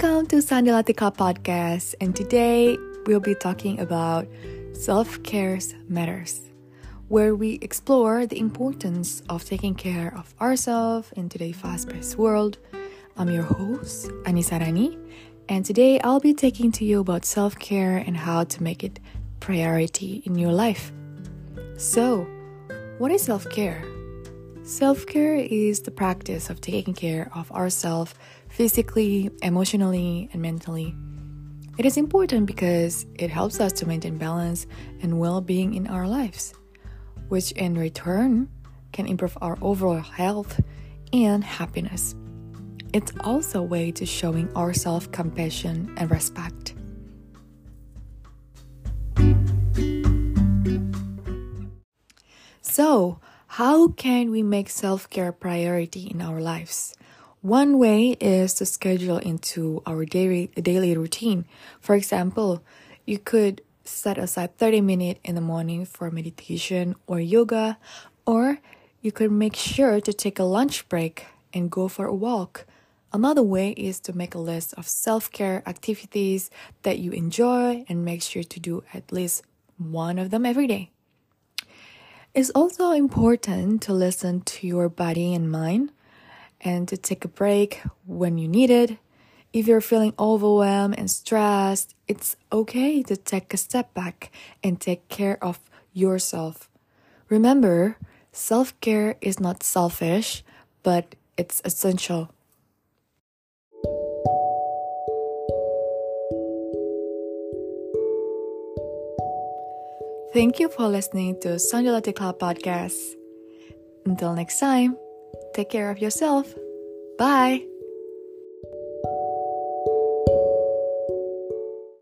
to Sandalatika podcast, and today we'll be talking about self care matters, where we explore the importance of taking care of ourselves in today's fast paced world. I'm your host, Anissa Rani, and today I'll be taking to you about self care and how to make it priority in your life. So, what is self care? Self care is the practice of taking care of ourselves physically, emotionally, and mentally. It is important because it helps us to maintain balance and well being in our lives, which in return can improve our overall health and happiness. It's also a way to showing our self compassion and respect. So, how can we make self care a priority in our lives? One way is to schedule into our daily daily routine. For example, you could set aside 30 minutes in the morning for meditation or yoga, or you could make sure to take a lunch break and go for a walk. Another way is to make a list of self care activities that you enjoy and make sure to do at least one of them every day. It's also important to listen to your body and mind and to take a break when you need it. If you're feeling overwhelmed and stressed, it's okay to take a step back and take care of yourself. Remember, self care is not selfish, but it's essential. Thank you for listening to Sanjolati Club podcast. Until next time, take care of yourself. Bye.